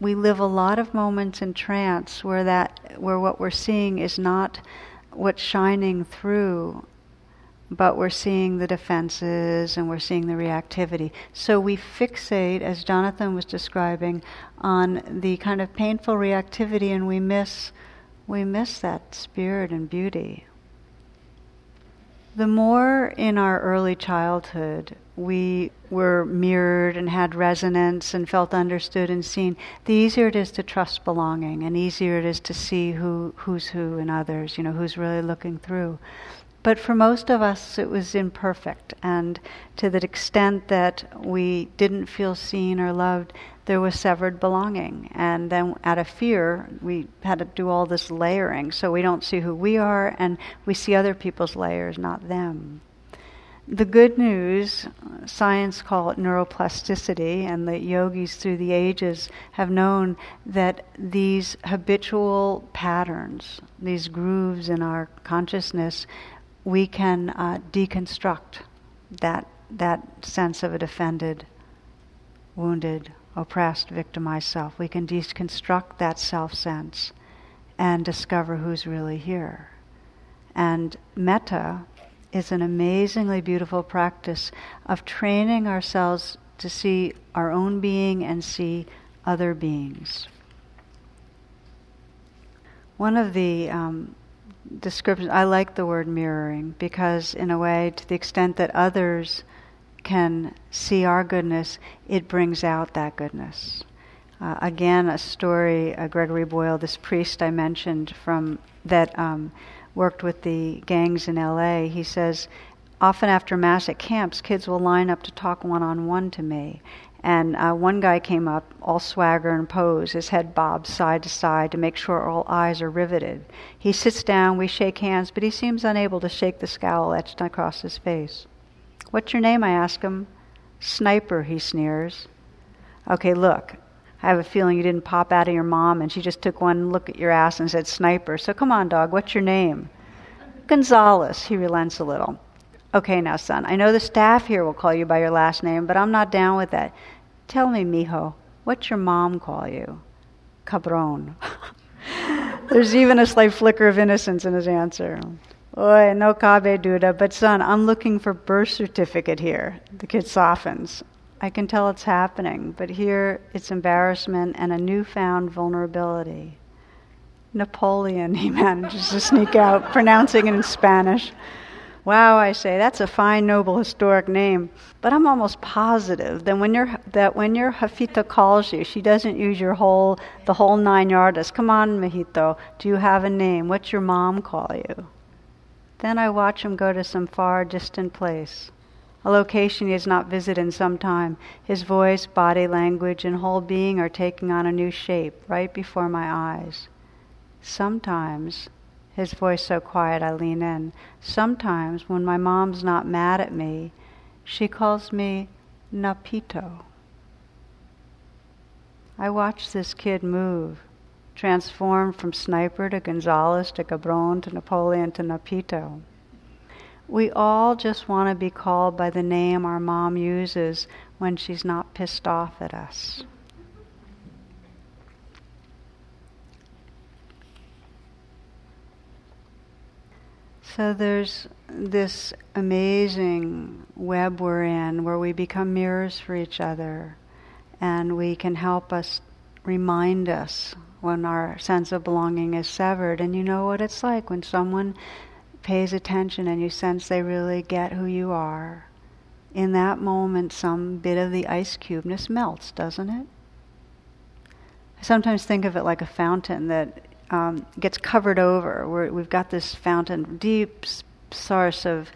we live a lot of moments in trance where that where what we're seeing is not what's shining through but we're seeing the defenses and we're seeing the reactivity. So we fixate, as Jonathan was describing, on the kind of painful reactivity and we miss we miss that spirit and beauty. The more in our early childhood we were mirrored and had resonance and felt understood and seen, the easier it is to trust belonging and easier it is to see who who's who in others, you know, who's really looking through. But for most of us, it was imperfect. And to the extent that we didn't feel seen or loved, there was severed belonging. And then, out of fear, we had to do all this layering. So we don't see who we are, and we see other people's layers, not them. The good news, science call it neuroplasticity, and the yogis through the ages have known that these habitual patterns, these grooves in our consciousness, we can uh, deconstruct that, that sense of a defended, wounded, oppressed, victimized self. We can deconstruct that self sense and discover who's really here. And metta is an amazingly beautiful practice of training ourselves to see our own being and see other beings. One of the um, description, I like the word mirroring because, in a way, to the extent that others can see our goodness, it brings out that goodness. Uh, again, a story, uh, Gregory Boyle, this priest I mentioned from that um, worked with the gangs in L.A. He says, often after mass at camps, kids will line up to talk one on one to me, and uh, one guy came up, all swagger and pose, his head bobs side to side to make sure all eyes are riveted. He sits down, we shake hands, but he seems unable to shake the scowl etched across his face. What's your name? I ask him. Sniper, he sneers. Okay, look, I have a feeling you didn't pop out of your mom and she just took one look at your ass and said sniper. So come on, dog, what's your name? Gonzalez, he relents a little. Okay, now, son, I know the staff here will call you by your last name, but I'm not down with that. Tell me, mijo, what's your mom call you? Cabron. There's even a slight flicker of innocence in his answer. Oy, no cabe duda, but son, I'm looking for birth certificate here. The kid softens. I can tell it's happening, but here it's embarrassment and a newfound vulnerability. Napoleon, he manages to sneak out, pronouncing it in Spanish. Wow, I say, that's a fine, noble, historic name. But I'm almost positive that when, your that when your Jefita calls you, she doesn't use your whole, the whole nine yards. Come on, Mijito, do you have a name? What's your mom call you? Then I watch him go to some far distant place, a location he has not visited in some time. His voice, body language, and whole being are taking on a new shape right before my eyes. Sometimes his voice so quiet I lean in. Sometimes, when my mom's not mad at me, she calls me Napito. I watch this kid move, transform from sniper to Gonzalez to Cabron to Napoleon to Napito. We all just want to be called by the name our mom uses when she's not pissed off at us. So there's this amazing web we're in where we become mirrors for each other and we can help us remind us when our sense of belonging is severed. And you know what it's like when someone pays attention and you sense they really get who you are. In that moment, some bit of the ice cubeness melts, doesn't it? I sometimes think of it like a fountain that um, gets covered over. We're, we've got this fountain, deep source of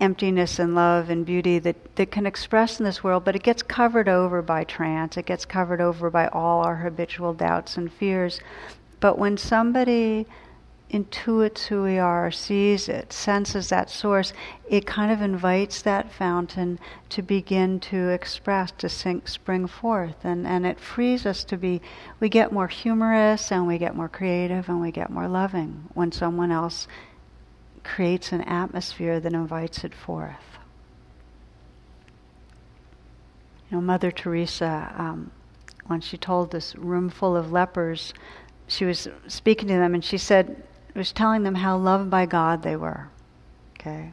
emptiness and love and beauty that, that can express in this world, but it gets covered over by trance. It gets covered over by all our habitual doubts and fears. But when somebody intuits who we are, sees it, senses that source, it kind of invites that fountain to begin to express, to sink, spring forth. And, and it frees us to be, we get more humorous and we get more creative and we get more loving when someone else creates an atmosphere that invites it forth. You know, Mother Teresa um, when she told this room full of lepers, she was speaking to them and she said, was telling them how loved by God they were. Okay.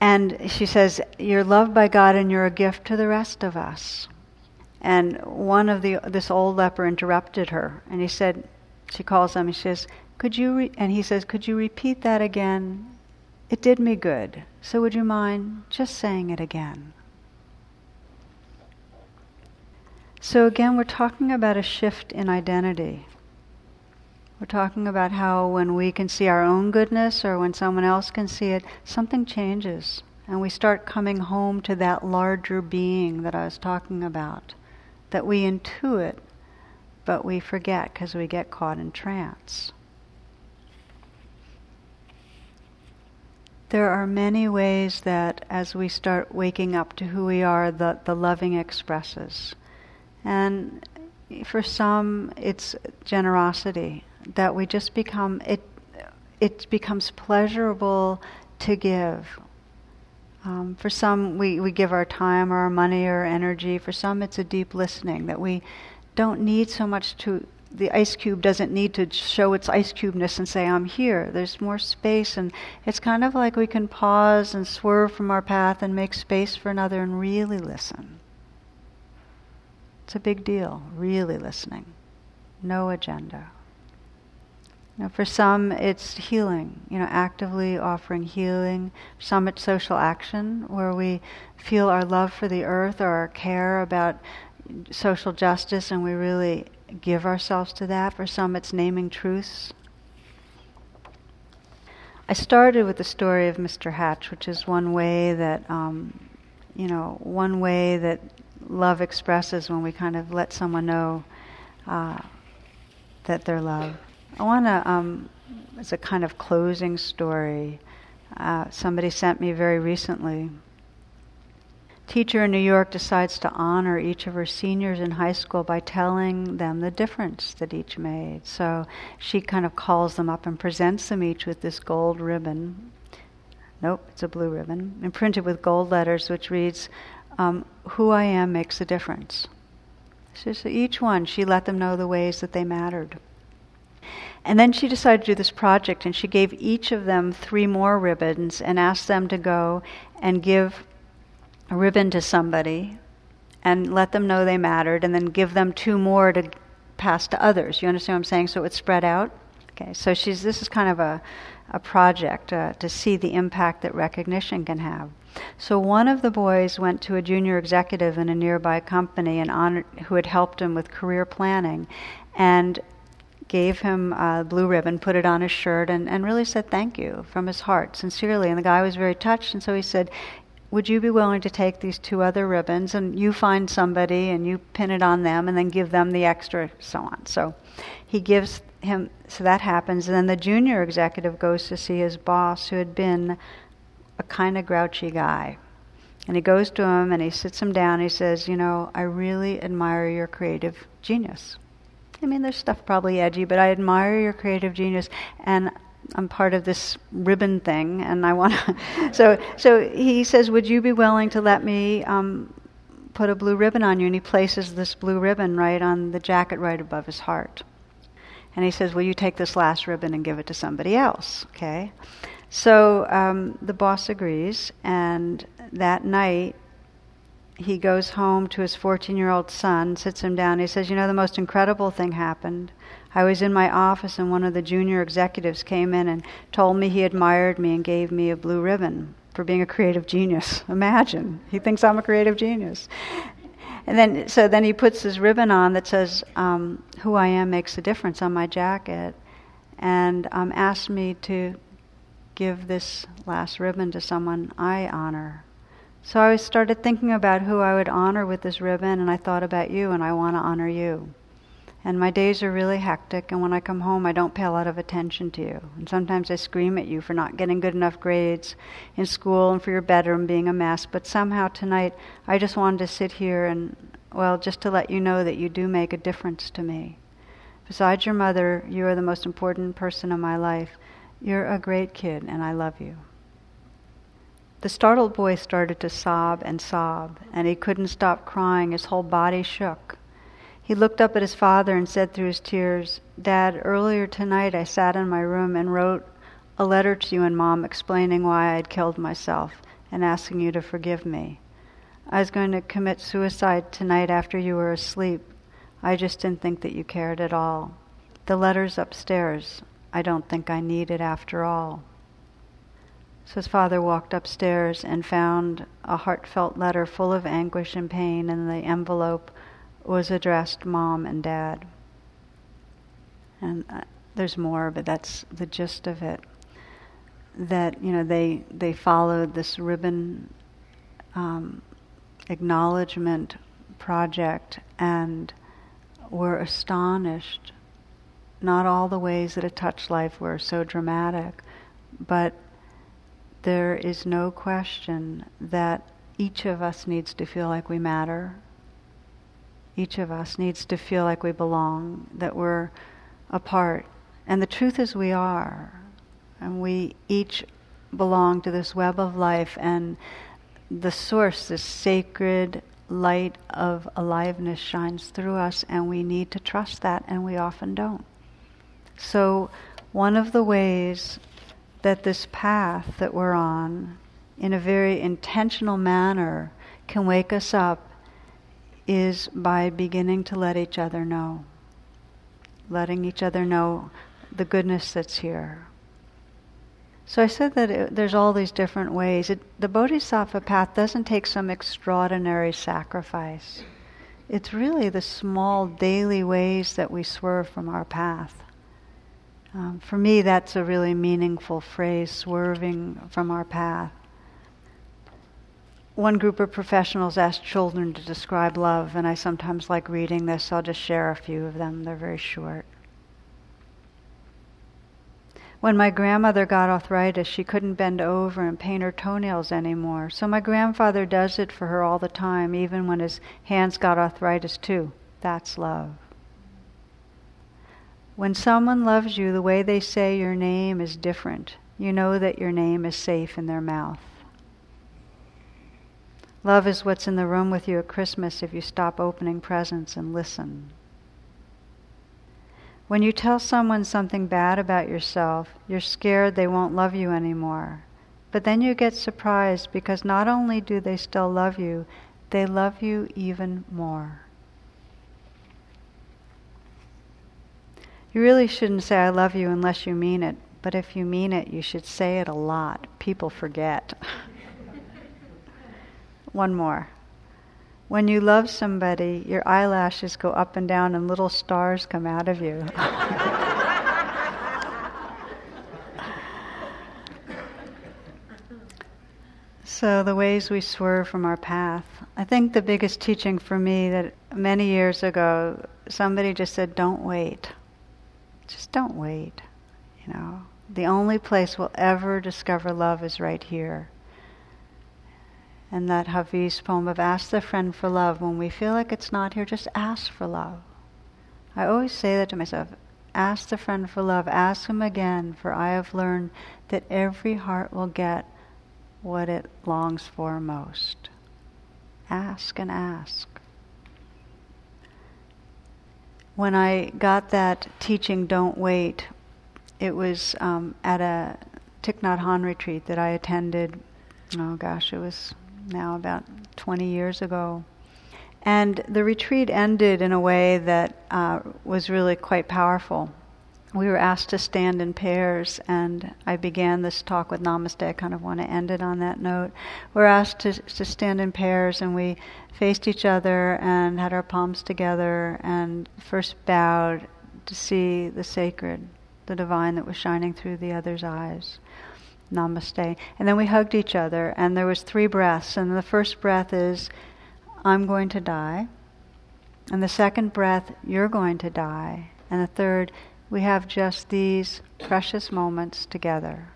And she says, You're loved by God and you're a gift to the rest of us. And one of the this old leper interrupted her and he said, she calls him she says, Could you and he says, Could you repeat that again? It did me good. So would you mind just saying it again? So again, we're talking about a shift in identity. We're talking about how when we can see our own goodness or when someone else can see it, something changes. And we start coming home to that larger being that I was talking about, that we intuit, but we forget because we get caught in trance. There are many ways that as we start waking up to who we are, the, the loving expresses. And for some, it's generosity that we just become it. It becomes pleasurable to give. Um, for some, we, we give our time or our money or energy. For some, it's a deep listening that we don't need so much to. The ice cube doesn't need to show its ice cubeness and say, I'm here. There's more space, and it's kind of like we can pause and swerve from our path and make space for another and really listen. It's a big deal, really listening. No agenda. For some, it's healing, you know, actively offering healing. For some, it's social action, where we feel our love for the earth or our care about social justice and we really give ourselves to that. For some, it's naming truths. I started with the story of Mr. Hatch, which is one way that, um, you know, one way that love expresses when we kind of let someone know uh, that they're loved. I want to, um, as a kind of closing story, uh, somebody sent me very recently. Teacher in New York decides to honor each of her seniors in high school by telling them the difference that each made. So she kind of calls them up and presents them each with this gold ribbon. Nope, it's a blue ribbon, imprinted with gold letters, which reads, um, Who I am makes a difference. So, so each one, she let them know the ways that they mattered. And then she decided to do this project, and she gave each of them three more ribbons and asked them to go and give a ribbon to somebody and let them know they mattered, and then give them two more to pass to others. You understand what I'm saying? So it would spread out. Okay, so she's this is kind of a, a project uh, to see the impact that recognition can have. So one of the boys went to a junior executive in a nearby company and honored, who had helped him with career planning, and gave him a blue ribbon, put it on his shirt, and, and really said thank you from his heart, sincerely. And the guy was very touched, and so he said, Would you be willing to take these two other ribbons and you find somebody and you pin it on them and then give them the extra, so on. So he gives him, so that happens. And then the junior executive goes to see his boss, who had been a kind of grouchy guy. And he goes to him and he sits him down. And he says, You know, I really admire your creative genius. I mean, there's stuff probably edgy, but I admire your creative genius, and I'm part of this ribbon thing, and I want to. so, so he says, "Would you be willing to let me um, put a blue ribbon on you?" And he places this blue ribbon right on the jacket, right above his heart. And he says, "Will you take this last ribbon and give it to somebody else?" Okay. So um, the boss agrees, and that night he goes home to his 14 year old son, sits him down. He says, You know, the most incredible thing happened. I was in my office, and one of the junior executives came in and told me he admired me and gave me a blue ribbon for being a creative genius. Imagine. He thinks I'm a creative genius. And then, so then he puts this ribbon on that says, um, Who I am makes a difference on my jacket, and um, asked me to give this last ribbon to someone I honor. So I started thinking about who I would honor with this ribbon, and I thought about you, and I want to honor you. And my days are really hectic, and when I come home, I don't pay a lot of attention to you. And sometimes I scream at you for not getting good enough grades in school and for your bedroom being a mess. But somehow tonight, I just wanted to sit here and, well, just to let you know that you do make a difference to me. Besides your mother, you are the most important person in my life. You're a great kid, and I love you. The startled boy started to sob and sob, and he couldn't stop crying. His whole body shook. He looked up at his father and said through his tears, Dad, earlier tonight I sat in my room and wrote a letter to you and Mom explaining why I had killed myself and asking you to forgive me. I was going to commit suicide tonight after you were asleep. I just didn't think that you cared at all. The letter's upstairs. I don't think I need it after all. So his father walked upstairs and found a heartfelt letter full of anguish and pain, and the envelope was addressed Mom and Dad. And uh, there's more, but that's the gist of it. That you know they they followed this ribbon um, acknowledgement project and were astonished. Not all the ways that a touch life were so dramatic, but there is no question that each of us needs to feel like we matter. Each of us needs to feel like we belong, that we're a part. And the truth is, we are. And we each belong to this web of life, and the source, this sacred light of aliveness, shines through us, and we need to trust that, and we often don't. So, one of the ways that this path that we're on, in a very intentional manner, can wake us up is by beginning to let each other know letting each other know the goodness that's here. So I said that it, there's all these different ways. It, the Bodhisattva path doesn't take some extraordinary sacrifice. It's really the small daily ways that we swerve from our path. Um, for me, that's a really meaningful phrase, swerving from our path. One group of professionals asked children to describe love, and I sometimes like reading this. I'll just share a few of them, they're very short. When my grandmother got arthritis, she couldn't bend over and paint her toenails anymore. So my grandfather does it for her all the time, even when his hands got arthritis too. That's love. When someone loves you, the way they say your name is different. You know that your name is safe in their mouth. Love is what's in the room with you at Christmas if you stop opening presents and listen. When you tell someone something bad about yourself, you're scared they won't love you anymore. But then you get surprised because not only do they still love you, they love you even more. You really shouldn't say, I love you unless you mean it. But if you mean it, you should say it a lot. People forget. One more. When you love somebody, your eyelashes go up and down and little stars come out of you. so, the ways we swerve from our path. I think the biggest teaching for me that many years ago, somebody just said, Don't wait. Just don't wait. You know, the only place we'll ever discover love is right here and that Hafiz poem of Ask the Friend for Love. When we feel like it's not here, just ask for love. I always say that to myself ask the friend for love, ask him again, for I have learned that every heart will get what it longs for most. Ask and ask. When I got that teaching, Don't Wait, it was um, at a Thich Nhat Hanh retreat that I attended. Oh gosh, it was now about 20 years ago. And the retreat ended in a way that uh, was really quite powerful. We were asked to stand in pairs, and I began this talk with Namaste. I kind of want to end it on that note. We we're asked to, to stand in pairs, and we faced each other and had our palms together, and first bowed to see the sacred, the divine that was shining through the other's eyes namaste. And then we hugged each other, and there was three breaths. And the first breath is, I'm going to die. And the second breath, you're going to die. And the third, we have just these precious moments together.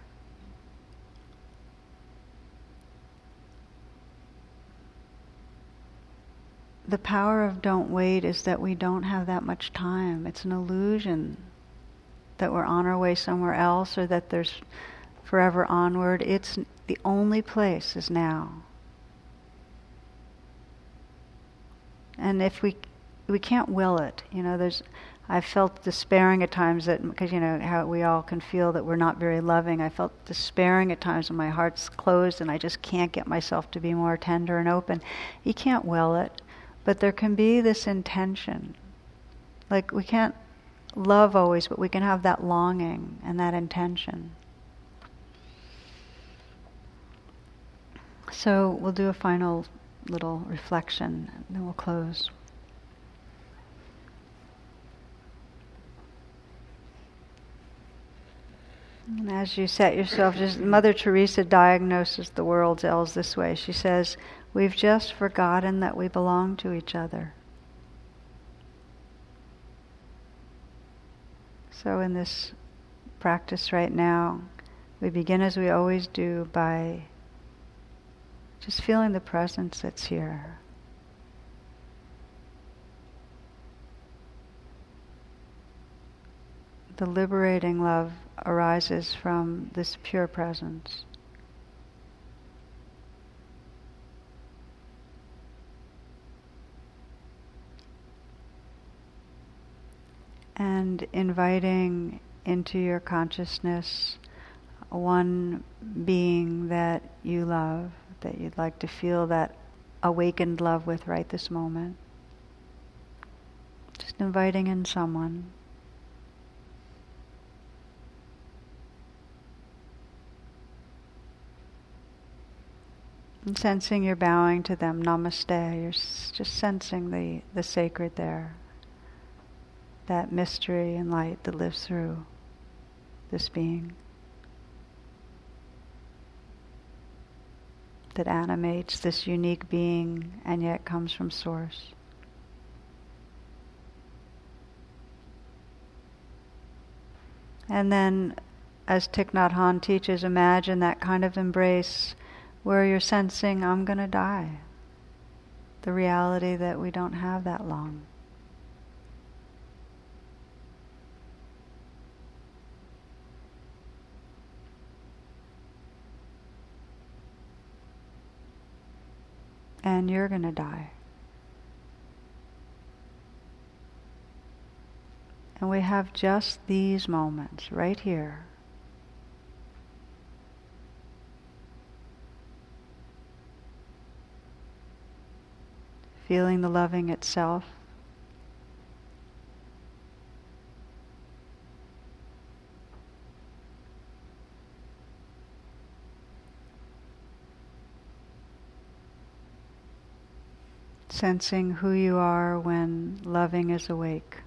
The power of don't wait is that we don't have that much time. It's an illusion that we're on our way somewhere else or that there's forever onward. It's the only place is now. And if we we can't will it. You know, there's I felt despairing at times that because you know how we all can feel that we're not very loving. I felt despairing at times when my heart's closed and I just can't get myself to be more tender and open. You can't will it, but there can be this intention. Like we can't love always, but we can have that longing and that intention. So we'll do a final little reflection and then we'll close. And as you set yourself, just Mother Teresa diagnoses the world's ills this way. She says, We've just forgotten that we belong to each other. So, in this practice right now, we begin as we always do by just feeling the presence that's here. The liberating love arises from this pure presence. And inviting into your consciousness one being that you love, that you'd like to feel that awakened love with right this moment. Just inviting in someone. And sensing you're bowing to them, namaste, you're just sensing the, the sacred there, that mystery and light that lives through this being, that animates this unique being and yet comes from Source. And then, as Thich Nhat Hanh teaches, imagine that kind of embrace where you're sensing, I'm going to die. The reality that we don't have that long. And you're going to die. And we have just these moments right here feeling the loving itself. Sensing who you are when loving is awake.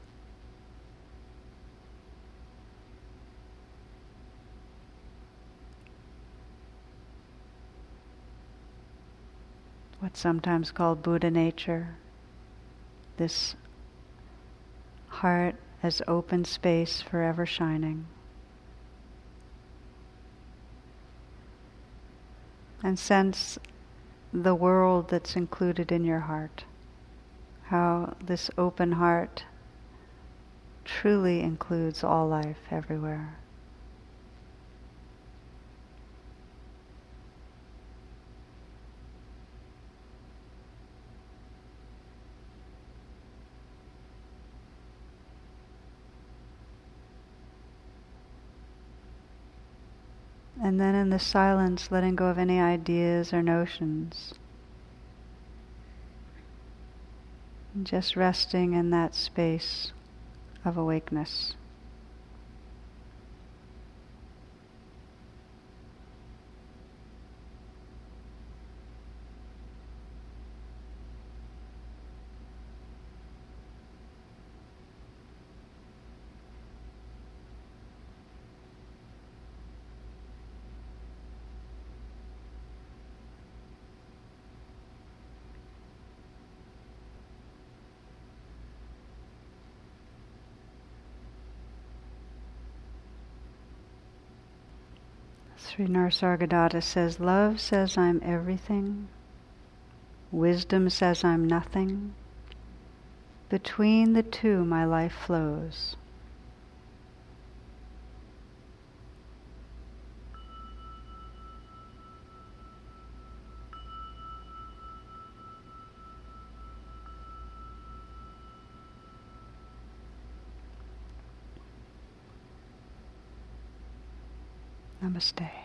What's sometimes called Buddha nature, this heart as open space forever shining. And sense the world that's included in your heart, how this open heart truly includes all life everywhere. And then in the silence, letting go of any ideas or notions. Just resting in that space of awakeness. Sri Nisargadatta says, Love says I'm everything. Wisdom says I'm nothing. Between the two, my life flows. Namaste.